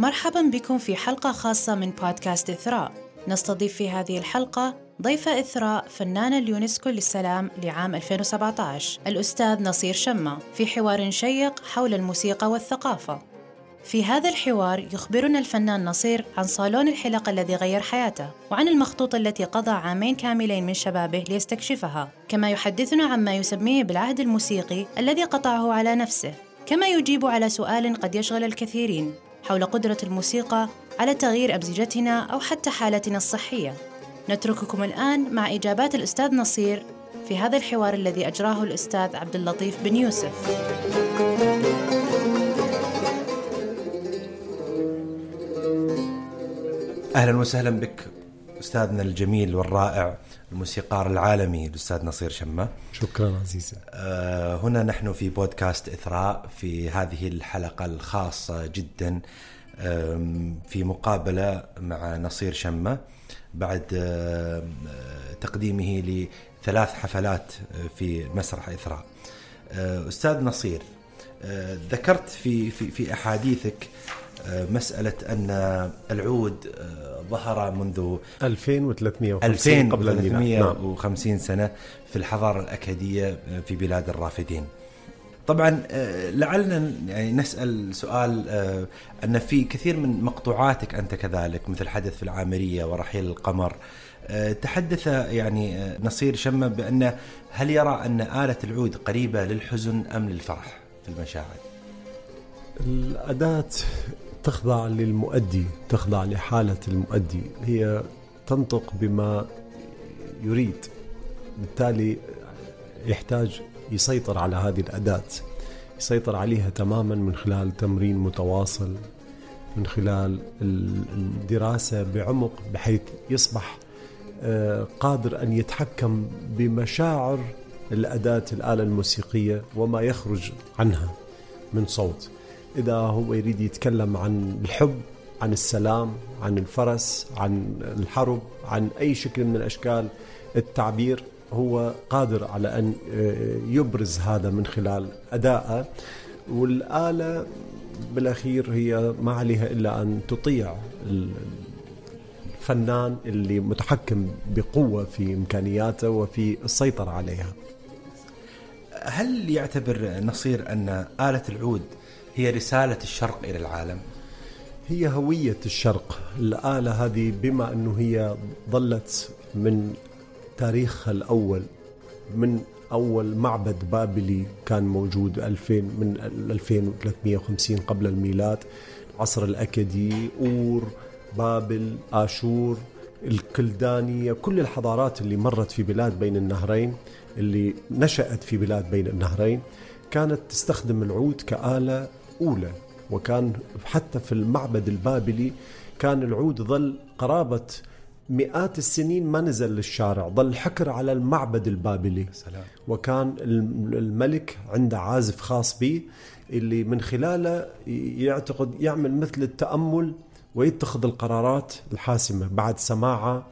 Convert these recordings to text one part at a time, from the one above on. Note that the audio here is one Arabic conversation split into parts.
مرحبا بكم في حلقة خاصة من بودكاست إثراء. نستضيف في هذه الحلقة ضيفة إثراء فنان اليونسكو للسلام لعام 2017 الأستاذ نصير شمة في حوار شيق حول الموسيقى والثقافة. في هذا الحوار يخبرنا الفنان نصير عن صالون الحلق الذي غير حياته وعن المخطوطة التي قضى عامين كاملين من شبابه ليستكشفها كما يحدثنا عما يسميه بالعهد الموسيقي الذي قطعه على نفسه كما يجيب على سؤال قد يشغل الكثيرين. حول قدرة الموسيقى على تغيير أمزجتنا أو حتى حالتنا الصحية. نترككم الآن مع إجابات الأستاذ نصير في هذا الحوار الذي أجراه الأستاذ عبد اللطيف بن يوسف. أهلا وسهلا بك. أستاذنا الجميل والرائع الموسيقار العالمي الأستاذ نصير شمة. شكرا عزيزي. آه، هنا نحن في بودكاست إثراء في هذه الحلقة الخاصة جدا في مقابلة مع نصير شمة بعد آه، تقديمه لثلاث حفلات آه، في مسرح إثراء. أستاذ نصير ذكرت في في في أحاديثك آه، مسألة أن العود آه، ظهر منذ 2350 قبل الميلاد. نعم. 2350 سنة في الحضارة الأكادية في بلاد الرافدين. طبعا آه، لعلنا يعني نسأل سؤال آه، أن في كثير من مقطوعاتك أنت كذلك مثل حدث في العامرية ورحيل القمر. آه، تحدث يعني آه، نصير شمة بأن هل يرى أن آلة العود قريبة للحزن أم للفرح في المشاعر؟ الأداة تخضع للمؤدي تخضع لحالة المؤدي. هي تنطق بما يريد. بالتالي يحتاج يسيطر على هذه الأداة. يسيطر عليها تماما من خلال تمرين متواصل من خلال ال- الدراسة بعمق بحيث يصبح آه، قادر أن يتحكم بمشاعر الأداة الآلة الموسيقية وما يخرج عنها من صوت. إذا هو يريد يتكلم عن الحب عن السلام عن الفرس عن الحرب عن أي شكل من أشكال التعبير هو قادر على أن آه، يبرز هذا من خلال أدائه والآلة بالأخير هي ما عليها إلا أن تطيع ال- الفنان اللي متحكم بقوة في إمكانياته وفي السيطرة عليها. هل يعتبر نصير أن آلة العود هي رسالة الشرق إلى العالم؟ هي هوية الشرق. الآلة هذه بما أنه هي ظلت من تاريخها الأول من أول معبد بابلي كان موجود 2000 من 2350 قبل الميلاد. العصر الأكدي أور بابل آشور الكلدانية كل الحضارات اللي مرت في بلاد بين النهرين اللي نشأت في بلاد بين النهرين. كانت تستخدم العود كآلة أولى وكان حتى في المعبد البابلي كان العود ظل قرابة مئات السنين ما نزل للشارع ظل حكر على المعبد البابلي سلام. وكان الم- الملك عنده عازف خاص به اللي من خلاله يعتقد يعمل مثل التأمل ويتخذ القرارات الحاسمة بعد سماعه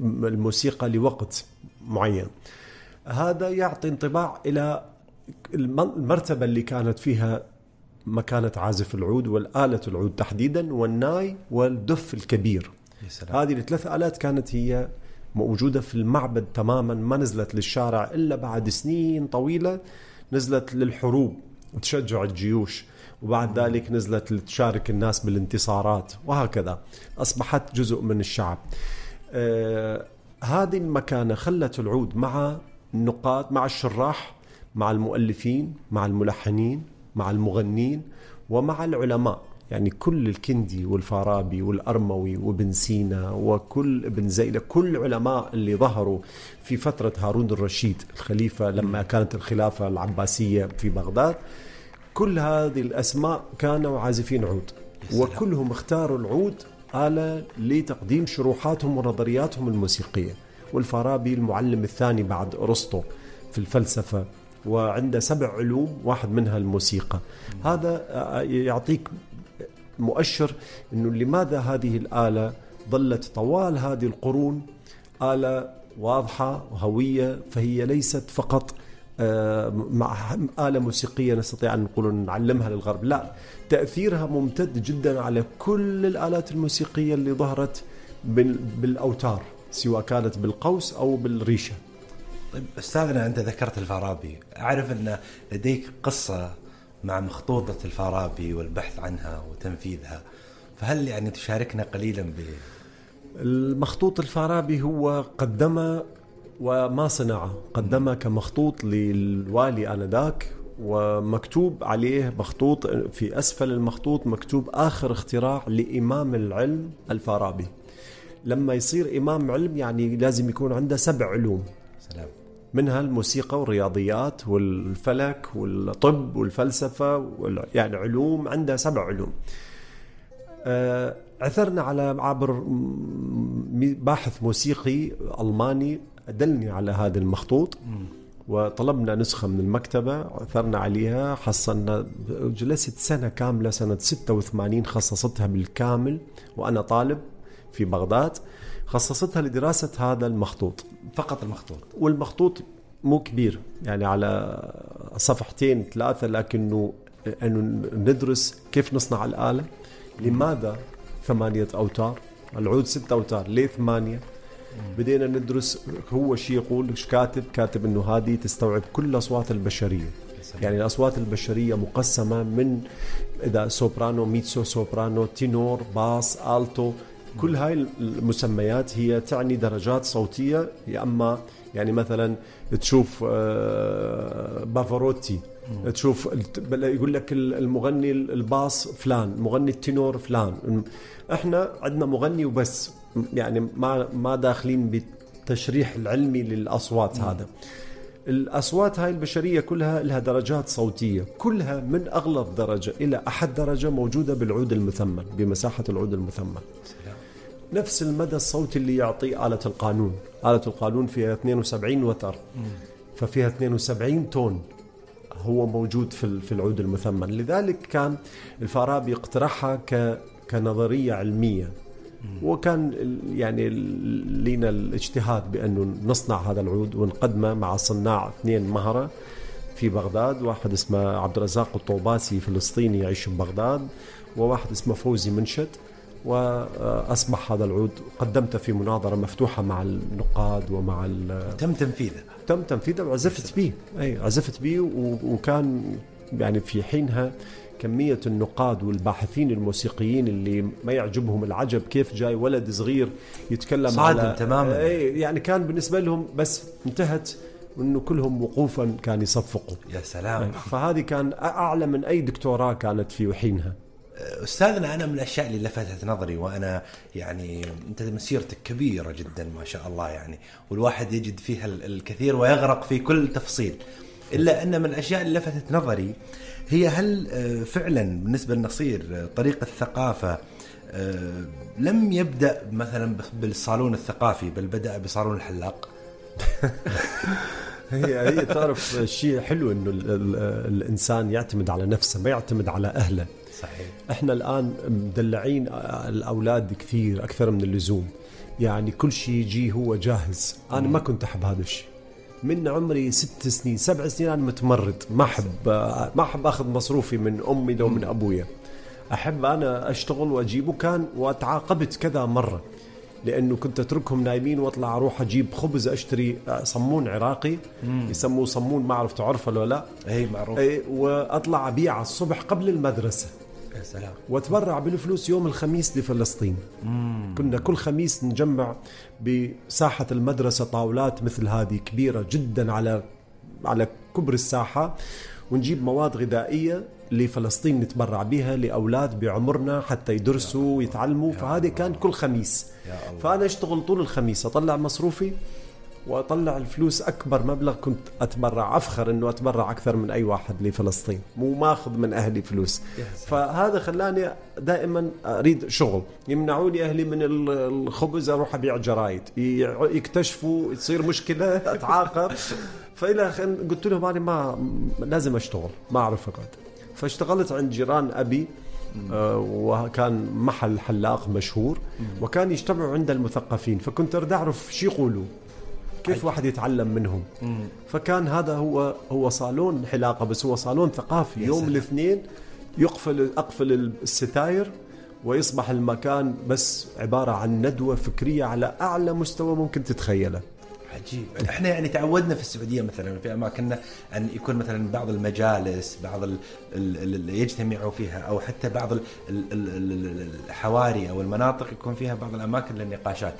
الموسيقى لوقت معين هذا يعطي انطباع إلى الم- المرتبة اللي كانت فيها مكانة عازف العود والآلة العود تحديدا والناي والدف الكبير. يا سلام. هذه الثلاث آلات كانت هي موجودة في المعبد تماما ما نزلت للشارع إلا بعد سنين طويلة نزلت للحروب وتشجع الجيوش وبعد ذلك نزلت لتشارك الناس بالانتصارات وهكذا. أصبحت جزء من الشعب. آه هذه المكانة خلت العود مع النقاد مع الشراح مع المؤلفين مع الملحنين مع المغنين ومع العلماء. يعني كل الكندي والفارابي والأرموي وابن سينا وكل ابن زيلة كل علماء اللي ظهروا في فترة هارون الرشيد الخليفة لما كانت الخلافة العباسية في بغداد. كل هذه الأسماء كانوا عازفين عود. وكلهم اختاروا العود آلة لتقديم شروحاتهم ونظرياتهم الموسيقية. والفارابي المعلم الثاني بعد أرسطو في الفلسفة وعنده سبع علوم واحد منها الموسيقى. هذا يعطيك مؤشر إنه لماذا هذه الآلة ظلت طوال هذه القرون آلة واضحة وهوية فهي ليست فقط آه، مع آلة موسيقية نستطيع أن نقول نعلمها للغرب لا. تأثيرها ممتد جدا على كل الآلات الموسيقية اللي ظهرت بال- بالأوتار سواء كانت بالقوس أو بالريشة. طيب أستاذنا أنت ذكرت الفارابي، أعرف أن لديك قصة مع مخطوطة الفارابي والبحث عنها وتنفيذها، فهل يعني تشاركنا قليلا ب المخطوط الفارابي هو قدمه وما صنعه. قدمه كمخطوط للوالي آنذاك ومكتوب عليه مخطوط في أسفل المخطوط مكتوب آخر اختراع لإمام العلم الفارابي. لما يصير إمام علم يعني لازم يكون عنده سبع علوم. سلام. منها الموسيقى والرياضيات والفلك والطب والفلسفة وال... يعني علوم عندها سبع علوم. آه، عثرنا على عبر باحث موسيقي ألماني دلني على هذا المخطوط وطلبنا نسخة من المكتبة عثرنا عليها حصلنا جلست سنة كاملة سنة 86 خصصتها بالكامل وأنا طالب في بغداد. خصصتها لدراسة هذا المخطوط. فقط المخطوط. والمخطوط مو كبير يعني على صفحتين ثلاثة لكنه أنه ندرس كيف نصنع الآلة لماذا ثمانية أوتار؟ العود ستة أوتار ليه ثمانية؟ بدينا ندرس هو شيء يقول إيش كاتب؟ كاتب إنه هذه تستوعب كل الاصوات البشرية. يعني الأصوات البشرية مقسمة من إذا سوبرانو ميزو سوبرانو تينور باس آلتو كل هاي المسميات هي تعني درجات صوتية يا أما يعني مثلا تشوف آه، بافاروتي تشوف يقول لك المغني الباص فلان مغني التينور فلان. إحنا عندنا مغني وبس يعني ما ما داخلين بالتشريح العلمي للأصوات هذا. الأصوات هاي البشرية كلها لها درجات صوتية كلها من اغلظ درجة إلى أحد درجة موجودة بالعود المثمن بمساحة العود المثمن. سلام. نفس المدى الصوتي اللي يعطيه آلة القانون. آلة القانون فيها 72 وتر. ففيها 72 تون هو موجود في في العود المثمن. لذلك كان الفارابي اقترحها كنظرية علمية. وكان يعني لينا الاجتهاد بأنه نصنع هذا العود ونقدمه مع صناع اثنين مهرة في بغداد. واحد اسمه عبد الرزاق الطوباسي فلسطيني يعيش ببغداد وواحد اسمه فوزي منشد. واصبح هذا العود. قدمته في مناظرة مفتوحة مع النقاد ومع تم تنفيذه. تم تنفيذه وعزفت به. أي عزفت به وكان يعني في حينها كمية النقاد والباحثين الموسيقيين اللي ما يعجبهم العجب كيف جاي ولد صغير يتكلم صادم على تماماً. أي يعني كان بالنسبة لهم بس انتهت إنه كلهم وقوفا كان يصفقوا. يا سلام. فهذه كان أعلى من أي دكتوراه كانت في حينها. أستاذنا أنا من الأشياء اللي لفتت نظري وأنا يعني أنت مسيرتك كبيرة جدا ما شاء الله يعني والواحد يجد فيها ال- الكثير ويغرق في كل تفصيل. إلا أن من الأشياء اللي لفتت نظري هي هل آه، فعلا بالنسبة لنصير آه، طريق الثقافة آه، لم يبدأ مثلا بالصالون الثقافي بل بدأ بصالون الحلاق؟ هي هي تعرف شيء حلو إنه ال- ال- الإنسان يعتمد على نفسه ما يعتمد على أهله. صحيح. إحنا الآن مدلعين الأولاد كثير أكثر من اللزوم. يعني كل شيء يجي هو جاهز. أنا ما كنت أحب هذا الشيء من عمري ست سنين سبع سنين أنا متمرد. ما أحب ما أحب أخذ مصروفي من أمي لو من أبويا. أحب أنا أشتغل وأجيب وكان وتعاقبت كذا مرة. لأنه كنت أتركهم نايمين وأطلع أروح أجيب خبز أشتري صمون عراقي. يسموه صمون ما أعرف تعرفه ولا لا. اي معروف. إيه، وأطلع ابيعه الصبح قبل المدرسة. يا سلام. واتبرع بالفلوس يوم الخميس لفلسطين. كنا كل خميس نجمع بساحة المدرسة طاولات مثل هذه كبيرة جدا على على كبر الساحة ونجيب مواد غذائية لفلسطين نتبرع بها لأولاد بعمرنا حتى يدرسوا ويتعلموا. فهذه كان كل خميس. فأنا أشتغل طول الخميس أطلع مصروفي وأطلع الفلوس أكبر مبلغ كنت أتبرع أفخر إنه أتبرع أكثر من أي واحد لفلسطين. مو ماخذ من أهلي فلوس. فهذا خلاني دائما أريد شغل. يمنعوني أهلي من ال- الخبز أروح أبيع جرايد. يكتشفوا تصير مشكلة أتعاقب. فإلى قلت لهم أنا ما لازم أشتغل ما أعرف أقعد. فاشتغلت عند جيران أبي آه، وكان محل حلاق مشهور وكان يجتمعوا عند المثقفين. فكنت اريد أعرف شو يقولوا. كيف واحد يتعلم منهم؟ فكان هذا هو هو صالون حلاقة بس هو صالون ثقافي. يوم. الاثنين يقفل أقفل الستاير ويصبح المكان بس عبارة عن ندوة فكرية على أعلى مستوى ممكن تتخيله. عجيب. إحنا يعني تعودنا في السعودية مثلا في اماكننا أن يكون مثلا بعض المجالس بعض ال- ال- ال- اللي يجتمعوا فيها أو حتى بعض ال- ال- ال- ال- الحواري أو المناطق يكون فيها بعض الأماكن للنقاشات.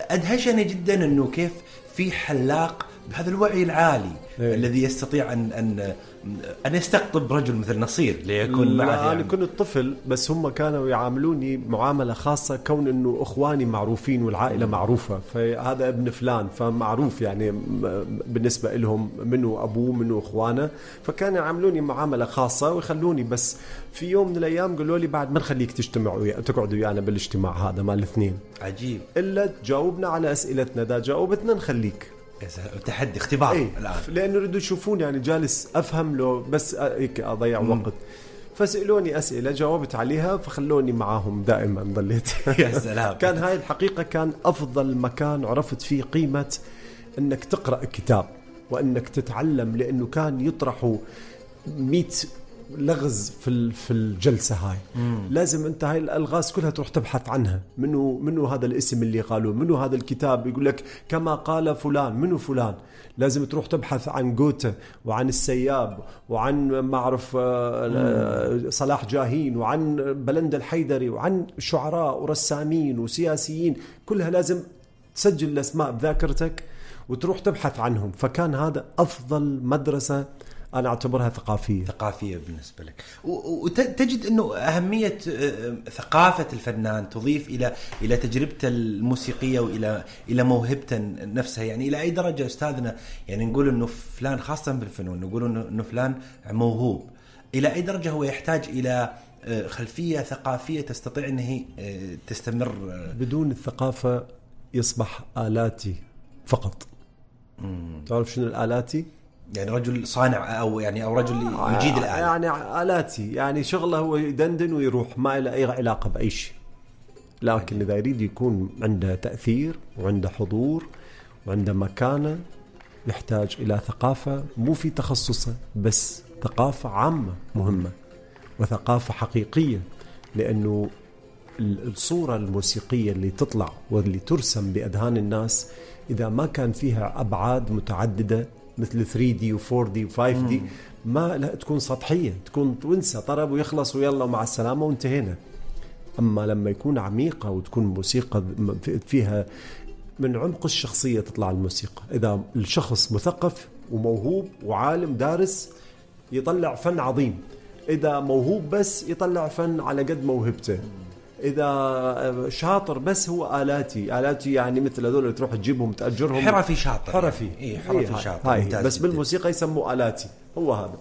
أدهشني جدا إنه كيف في حلاق بهذا الوعي العالي إيه. الذي يستطيع ان ان أن يستقطب رجل مثل نصير ليكون معه يعني. أنا كنت طفل بس هم كانوا يعاملوني معاملة خاصة كون إنه إخواني معروفين والعائلة معروفة فهذا ابن فلان فمعروف يعني بالنسبة لهم منو أبوه منو إخوانه فكانوا يعاملوني معاملة خاصة ويخلوني بس في يوم من الأيام قالوا لي بعد ما نخليك تجتمع ويا تقعد ويانا بالاجتماع هذا مال الاثنين عجيب إلا تجاوبنا على أسئلتنا إذا جاوبتنا نخليك. تحدي اختبار إيه الآن. لأنه يريدوا يشوفون يعني جالس أفهم له بس هيك أضيع وقت. فسألوني أسئلة جاوبت عليها فخلوني معاهم دائما ضليت. يا سلام. كان هاي الحقيقة كان أفضل مكان عرفت فيه قيمة إنك تقرأ كتاب وإنك تتعلم لأنه كان يطرحوا 100 لغز في في الجلسة هاي. لازم أنت هاي الألغاز كلها تروح تبحث عنها. منو منو هذا الاسم اللي قالوه؟ منو هذا الكتاب يقول لك كما قال فلان؟ منو فلان؟ لازم تروح تبحث عن جوته وعن السياب وعن ما اعرف آه، صلاح جاهين وعن بلند الحيدري وعن شعراء ورسامين وسياسيين. كلها لازم تسجل الأسماء بذاكرتك وتروح تبحث عنهم. فكان هذا أفضل مدرسة أنا أعتبرها ثقافية. ثقافية بالنسبة لك. وتجد إنه أهمية آه، ثقافة الفنان تضيف إلى إلى تجربته الموسيقية وإلى إلى موهبته نفسها. يعني إلى أي درجة أستاذنا يعني نقول إنه فلان خاصة بالفنون نقول إنه فلان موهوب. إلى أي درجة هو يحتاج إلى آه، خلفية ثقافية تستطيع إن هي آه، تستمر؟ آه، بدون الثقافة يصبح آلاتي فقط. تعرف شنو الآلاتي؟ يعني رجل صانع أو يعني أو رجل يجيد الاله يعني آلاتي. يعني شغله هو يدندن ويروح ما له أي علاقة بأي شيء. لكن إذا يريد يكون عنده تأثير وعنده حضور وعنده مكانة يحتاج إلى ثقافة مو في تخصصه بس ثقافة عامة مهمة وثقافة حقيقية. لأنه ال- الصورة الموسيقية اللي تطلع واللي ترسم بأذهان الناس إذا ما كان فيها أبعاد متعددة مثل 3D و 4D و 5D ما لا تكون سطحية تكون وانسى طرب ويخلص ويلا ومع السلامة وانتهينا. أما لما يكون عميقة وتكون موسيقى فيها من عمق الشخصية تطلع الموسيقى. إذا الشخص مثقف وموهوب وعالم دارس يطلع فن عظيم. إذا موهوب بس يطلع فن على قد موهبته. إذا شاطر بس هو آلاتي. آلاتي يعني مثل هذول اللي تروح تجيبهم تأجرهم. حرفي شاطر حرفي. يعني. إيه، حرفي هاي- شاطر. هاي ممتاز بس جداً. بالموسيقى يسموه آلاتي. هو هذا.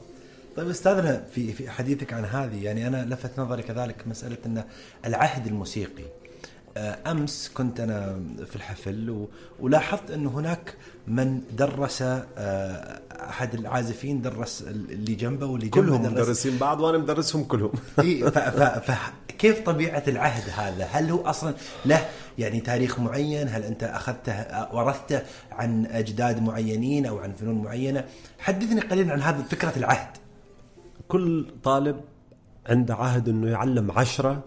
طيب أستاذنا في في حديثك عن هذه يعني أنا لفت نظري كذلك مسألة إن العهد الموسيقي. آه، أمس كنت أنا في الحفل و- ولاحظت انه هناك من درس آه، أحد العازفين درس اللي جنبه واللي جنبه كلهم درس. مدرسين بعض وأنا مدرسهم كلهم. إيه، ف- ف- فكيف طبيعة العهد هذا؟ هل هو أصلا له يعني تاريخ معين؟ هل أنت أخذته ورثته عن أجداد معينين أو عن فنون معينة؟ حدثني قليلا عن هذا فكرة العهد. كل طالب عنده عهد إنه يعلم عشرة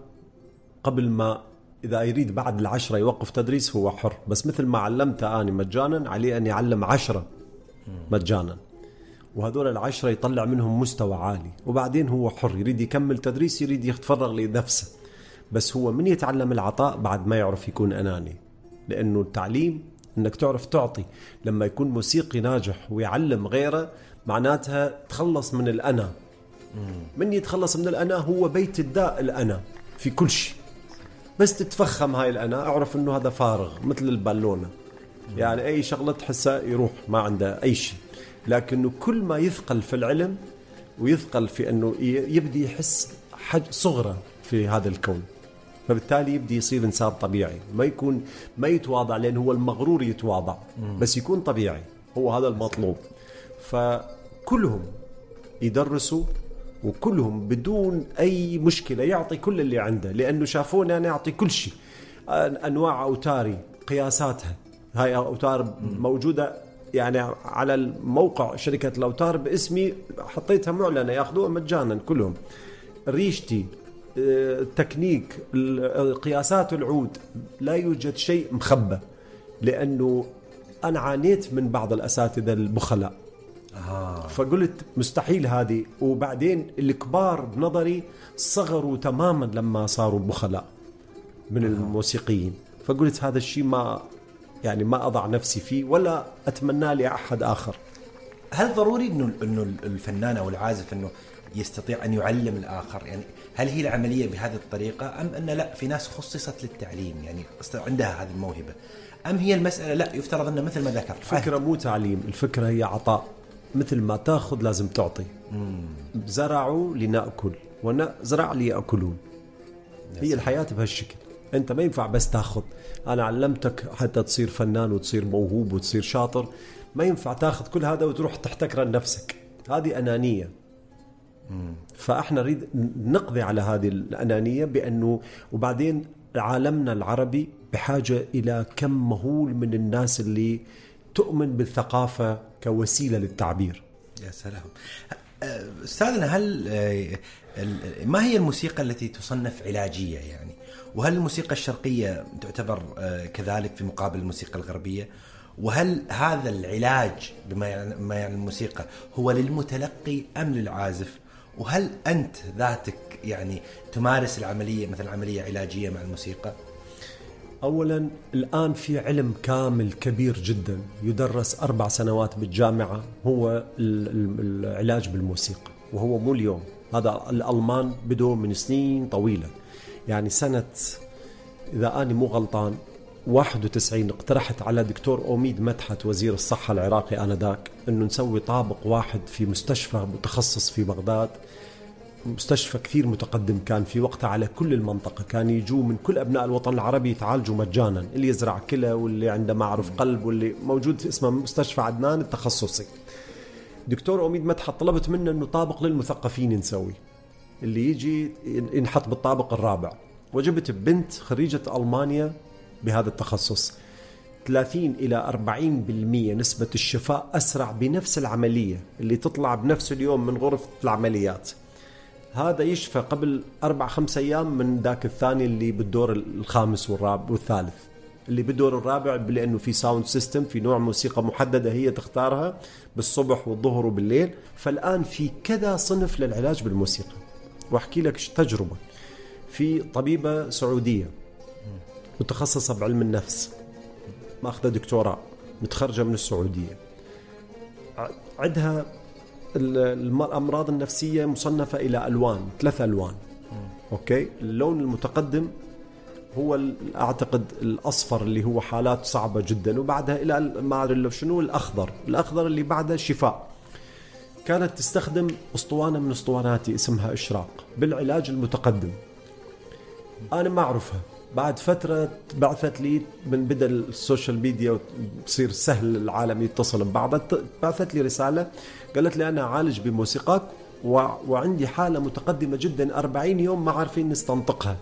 قبل ما إذا يريد بعد العشرة يوقف تدريس هو حر بس مثل ما علمته اني مجانا عليه أن يعلم عشرة مجانا وهذول العشرة يطلع منهم مستوى عالي. وبعدين هو حر يريد يكمل تدريس يريد يتفرغ لنفسه. بس هو من يتعلم العطاء بعد ما يعرف يكون أناني؟ لأنه التعليم أنك تعرف تعطي. لما يكون موسيقي ناجح ويعلم غيره معناتها تخلص من الأنا. من يتخلص من الأنا؟ هو بيت الداء الأنا في كل شيء. بس تتفخم هاي الأنا أعرف أنه هذا فارغ مثل البالونة. يعني أي شغلة تحسها يروح ما عنده أي شيء. لكنه كل ما يثقل في العلم ويثقل في أنه ي- يبدي يحس حج صغره في هذا الكون. فبالتالي يبدي يصير إنسان طبيعي. ما يكون ما يتواضع لأن هو المغرور يتواضع بس يكون طبيعي. هو هذا المطلوب. فكلهم يدرسوا وكلهم بدون أي مشكلة يعطي كل اللي عنده لأنه شافوني أنا أعطي كل شيء. أنواع اوتاري قياساتها. هاي أوتار موجودة يعني على الموقع شركة الاوتار باسمي حطيتها معلنة ياخذوها مجانا كلهم. ريشتي آه، تكنيك ال- قياسات العود لا يوجد شيء مخبى لأنه أنا عانيت من بعض الأساتذة البخلاء. آه. فقلت مستحيل هذه. وبعدين الكبار بنظري صغروا تماما لما صاروا بخلاء من الموسيقيين. فقلت هذا الشيء ما يعني ما أضع نفسي فيه ولا أتمنى لي أحد آخر. هل ضروري إنه إنه الفنان أو العازف إنه يستطيع أن يعلم الآخر؟ يعني هل هي العملية بهذه الطريقة أم أن لا في ناس خصصت للتعليم يعني عندها هذه الموهبة. أم هي المسألة؟ لا يفترض أنه مثل ما ذكرت. الفكرة مو تعليم الفكرة هي عطاء. مثل ما تأخذ لازم تعطي. زرعوا لنأكل ونزرع ليأكلون. هي الحياة بهالشكل. أنت ما ينفع بس تاخذ. أنا علمتك حتى تصير فنان وتصير موهوب وتصير شاطر. ما ينفع تاخذ كل هذا وتروح تحتكره لنفسك. هذه أنانية. فإحنا نريد نقضي على هذه الأنانية بأنه وبعدين عالمنا العربي بحاجة إلى كم مهول من الناس اللي تؤمن بالثقافة كوسيلة للتعبير. يا سلام. أه، أستاذنا هل أه، ما هي الموسيقى التي تصنف علاجية يعني؟ وهل الموسيقى الشرقية تعتبر أه، كذلك في مقابل الموسيقى الغربية؟ وهل هذا العلاج بما يعني ما يعني الموسيقى هو للمتلقي أم للعازف؟ وهل أنت ذاتك يعني تمارس العملية مثلا عملية علاجية مع الموسيقى؟ اولا الآن في علم كامل كبير جدا يدرس أربع سنوات بالجامعة هو ال- ال- العلاج بالموسيقى وهو مو اليوم. هذا الألمان بدوا من سنين طويلة. يعني سنة إذا أني مو غلطان 91 اقترحت على دكتور أوميد مدحت وزير الصحة العراقي آنذاك إنه نسوي طابق واحد في مستشفى متخصص في بغداد. مستشفى كثير متقدم كان في وقتها على كل المنطقة. كان يجوا من كل أبناء الوطن العربي يتعالجوا مجانا اللي يزرع كلى واللي عنده معرف قلب واللي موجود اسمه مستشفى عدنان التخصصي. دكتور أميد مدحت طلبت منه أنه طابق للمثقفين نسوي اللي يجي ينحط بالطابق الرابع. وجبت بنت خريجة ألمانيا بهذا التخصص. 30 إلى 40% نسبة الشفاء أسرع بنفس العملية اللي تطلع بنفس اليوم من غرفة العمليات. هذا يشفى قبل أربع خمس أيام من ذاك الثاني اللي بالدور الخامس والرابع والثالث. اللي بالدور الرابع لأنه في sound system في نوع موسيقى محددة هي تختارها بالصبح والظهر وبالليل. فالآن في كذا صنف للعلاج بالموسيقى. وأحكي لك تجربة. في طبيبة سعودية متخصصة بعلم النفس مأخذة دكتوراه متخرجة من السعودية. ع- عندها الامراض النفسية مصنفة إلى ألوان ثلاث ألوان. okay؟ اللون المتقدم هو أعتقد الأصفر اللي هو حالات صعبة جدا وبعدها إلى ال- ما شنو الأخضر. الأخضر اللي بعده شفاء. كانت تستخدم أسطوانة من أسطواناتي اسمها إشراق بالعلاج المتقدم. أنا ما أعرفها. بعد فترة بعثت لي من بدا ال social media وتصير سهل العالم يتصل ببعض بعثت لي رسالة قالت لي أنا أعالج بموسيقاك و... وعندي حالة متقدمة جدا 40 يوم ما عارفين نستنطقها.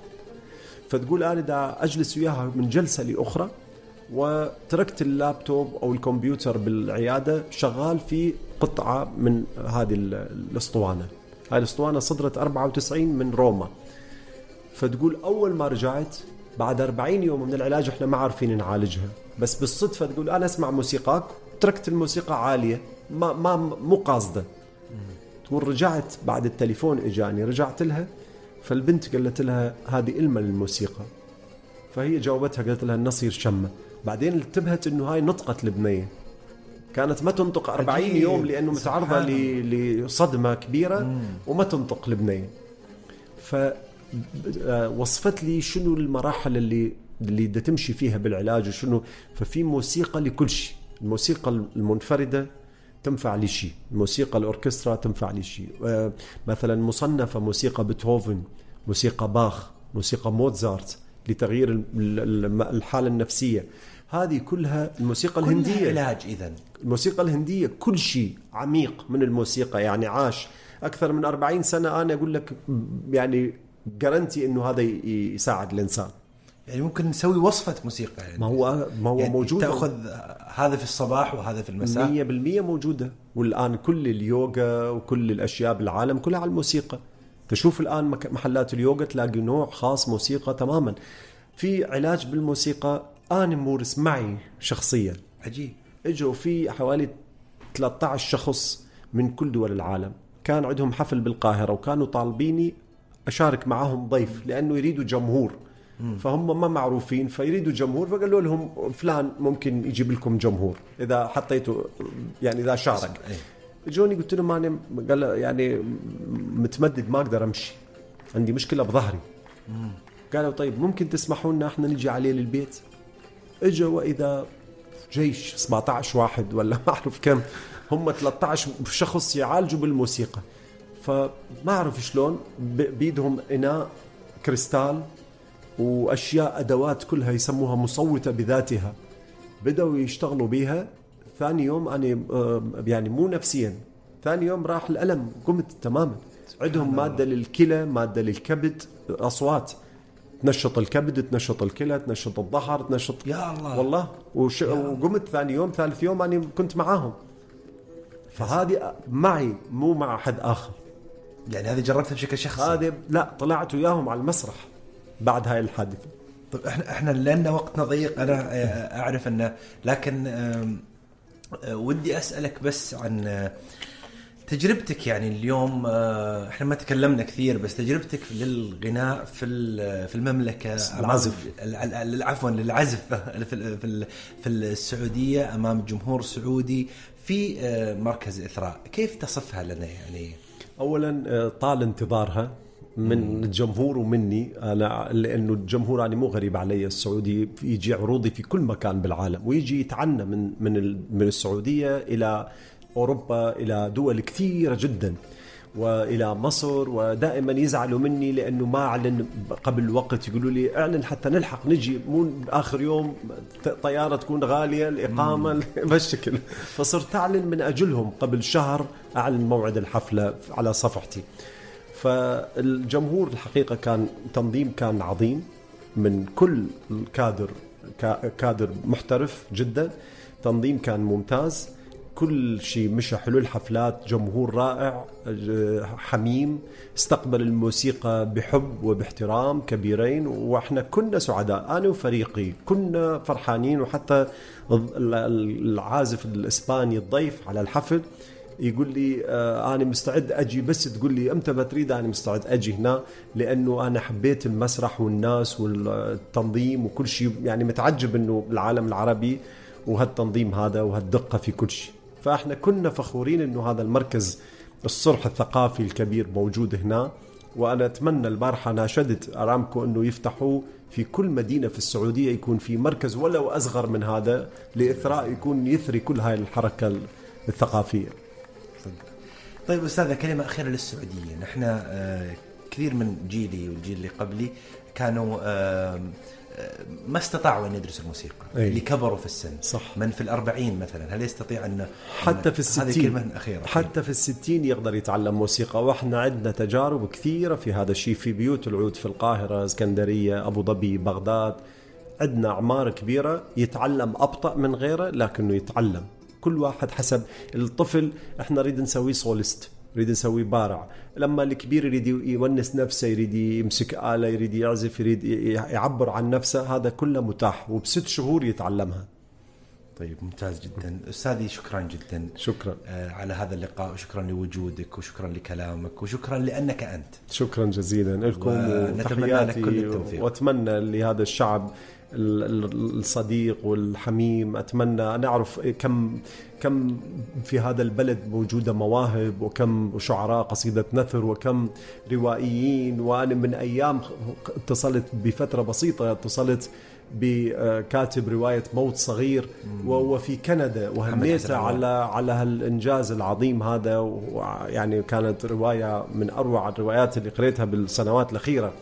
فتقول أنا دا أجلس وياها من جلسة لأخرى. وتركت اللابتوب أو الكمبيوتر بالعيادة شغال في قطعة من هذه ال- الأسطوانة. هاي الأسطوانة صدرت 94 من روما. فتقول أول ما رجعت بعد 40 يوم من العلاج إحنا ما عارفين نعالجها. بس بالصدفة تقول أنا أسمع موسيقاك تركت الموسيقى عالية ما ما مو قاصدة. تقول رجعت بعد التليفون إجاني رجعت لها فالبنت قالت لها هذه إلمة للموسيقى. فهي جاوبتها قالت لها النصير شمة. بعدين انتبهت إنه هاي نطقت البنية كانت ما تنطق 40 عجيب. يوم لأنه متعرضة لصدمة كبيرة وما تنطق البنيه ف آه، وصفت لي شنو المراحل اللي اللي بدها تمشي فيها بالعلاج وشنو. ففي موسيقى لكل شيء. الموسيقى المنفردة تنفع لشيء. الموسيقى الأوركسترا تنفع لشيء. آه، مثلا مصنفة موسيقى بيتهوفن موسيقى باخ موسيقى موتزارت لتغيير ال- ال- الحالة النفسية. هذه كلها الموسيقى كلها الهندية. علاج اذا الموسيقى الهندية كل شيء عميق من الموسيقى. يعني عاش أكثر من 40 سنة. أنا أقول لك يعني جرنتي أنه هذا يساعد الإنسان. يعني ممكن نسوي وصفة موسيقى يعني. ما هو ما هو يعني موجود تأخذ هذا في الصباح وهذا في المساء. 100% موجودة. والآن كل اليوغا وكل الأشياء بالعالم كلها على الموسيقى. تشوف الآن محلات اليوغا تلاقي نوع خاص موسيقى تماما. في علاج بالموسيقى. أنا مورس معي شخصيا. عجيب. إجوا في حوالي 13 شخص من كل دول العالم. كان عندهم حفل بالقاهرة وكانوا طالبيني أشارك معهم ضيف لأنه يريدوا جمهور. فهم ما معروفين فيريدوا جمهور فقالوا لهم فلان ممكن يجيب لكم جمهور إذا حطيتوا يعني إذا شارك. إيه. جوني قلت لهم أنا قال يعني متمدد ما أقدر أمشي. عندي مشكلة بظهري. قالوا طيب ممكن تسمحوا لنا إحنا نجي عليه للبيت؟ اجوا وإذا جيش 17 واحد ولا ما أعرف كم هم 13 شخص يعالجوا بالموسيقى. فما أعرف شلون بيدهم إناء كريستال وأشياء أدوات كلها يسموها مصوتة بذاتها. بدأوا يشتغلوا بيها. ثاني يوم أنا يعني مو نفسيا ثاني يوم راح الألم قمت تماما. عندهم مادة للكلى مادة للكبد أصوات. تنشط الكبد تنشط الكلى تنشط الظهر تنشط يا الله. والله. وش... وقمت ثاني يوم ثالث يوم أنا كنت معاهم. فهذه معي مو مع أحد آخر. يعني هذه جربتها بشكل شخصي؟ هذه لا طلعت وياهم على المسرح. بعد هاي الحادثة. طيب إحنا إحنا لأن وقتنا ضيق. أنا آه، أعرف انه لكن آه، ودي أسألك بس عن آه، تجربتك يعني اليوم آه، إحنا ما تكلمنا كثير بس تجربتك للغناء في في المملكة العزف. ال- ال- عفوا للعزف في في ال- في السعودية أمام جمهور سعودي في آه، مركز إثراء. كيف تصفها لنا يعني؟ اولا آه، طال انتظارها من الجمهور ومني. أنا لأنه الجمهور أنا مو غريب علي السعودي يجي عروضي في كل مكان بالعالم ويجي يتعنى من من من السعودية إلى أوروبا إلى دول كثيرة جدا وإلى مصر ودائما يزعلوا مني لأنه ما أعلن قبل وقت يقولوا لي أعلن حتى نلحق نجي مو آخر يوم طيارة تكون غالية الإقامة بهالشكل. فصرت أعلن من أجلهم قبل شهر أعلن موعد الحفلة على صفحتي. فالجمهور الحقيقة كان تنظيم كان عظيم من كل الكادر كا- كادر محترف جدا. تنظيم كان ممتاز. كل شيء مشى حلو الحفلات جمهور رائع ج- حميم. استقبل الموسيقى بحب وباحترام كبيرين وإحنا كنا سعداء أنا وفريقي. كنا فرحانين وحتى ال- ال- العازف الإسباني الضيف على الحفل يقول لي آه أنا مستعد أجي بس تقول لي إمتى بتريد أنا مستعد أجي هنا لأنه أنا حبيت المسرح والناس والتنظيم وكل شيء يعني متعجب إنه العالم العربي وهالتنظيم هذا وهالدقة في كل شيء فاحنا كنا فخورين انه هذا المركز الصرح الثقافي الكبير موجود هنا وأنا اتمنى البارحة ناشدت ارامكو انه يفتحوا في كل مدينة في السعودية يكون في مركز ولو اصغر من هذا لإثراء يكون يثري كل هاي الحركة الثقافية. طيب أستاذة كلمة أخيرة للسعوديين. إحنا آه، كثير من جيلي والجيل اللي قبلي كانوا ما استطاعوا أن يدرسوا الموسيقى أي. اللي كبروا في السن. صح. من في الأربعين مثلا هل يستطيع ان حتى في هذه الستين. كلمة أخيرة. حتى في الستين يقدر يتعلم موسيقى وإحنا عندنا تجارب كثيرة في هذا الشيء. في بيوت العود في القاهرة اسكندرية أبو ظبي بغداد عندنا أعمار كبيرة يتعلم أبطأ من غيره لكنه يتعلم. كل واحد حسب الطفل. إحنا نريد نسويه سوليست يريد نسويه بارع. لما الكبير يريد يونس نفسه يريد يمسك آلة يريد يعزف يريد يعبر عن نفسه هذا كله متاح. وبست شهور يتعلمها. طيب ممتاز جدا. أستاذي شكرا جدا. شكرا. آه، على هذا اللقاء وشكرا لوجودك وشكرا لكلامك وشكرا لأنك أنت. شكرا جزيلا لكم ونتمنى لك وتحياتي كل التوفيق. وأتمنى لهذا الشعب ال- ال- الصديق والحميم. أتمنى أن أعرف كم كم في هذا البلد موجودة مواهب وكم شعراء قصيدة نثر وكم روائيين. وأنا من أيام اتصلت بفترة بسيطة اتصلت بكاتب رواية موت صغير وهو في كندا. وهنيته. على على هالإنجاز العظيم هذا. ويعني كانت رواية من أروع الروايات اللي قريتها بالسنوات الأخيرة.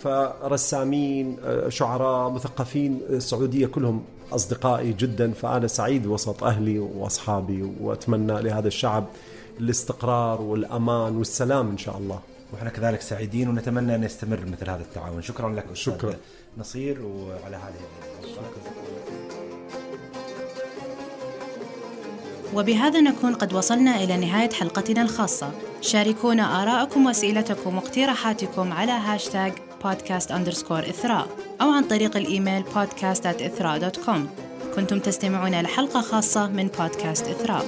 فرسامين شعراء مثقفين السعودية كلهم أصدقائي جدا. فأنا سعيد وسط أهلي وأصحابي وأتمنى لهذا الشعب الاستقرار والأمان والسلام إن شاء الله. وإحنا كذلك سعيدين ونتمنى أن يستمر مثل هذا التعاون. شكرا لك أستاذ شكرا. نصير وعلى هذه وبهذا نكون قد وصلنا إلى نهاية حلقتنا الخاصة. شاركونا آراءكم وأسئلتكم واقتراحاتكم على هاشتاج بودكاست underscore إثراء أو عن طريق الإيميل podcast كنتم تستمعون لحلقة خاصة من بودكاست إثراء.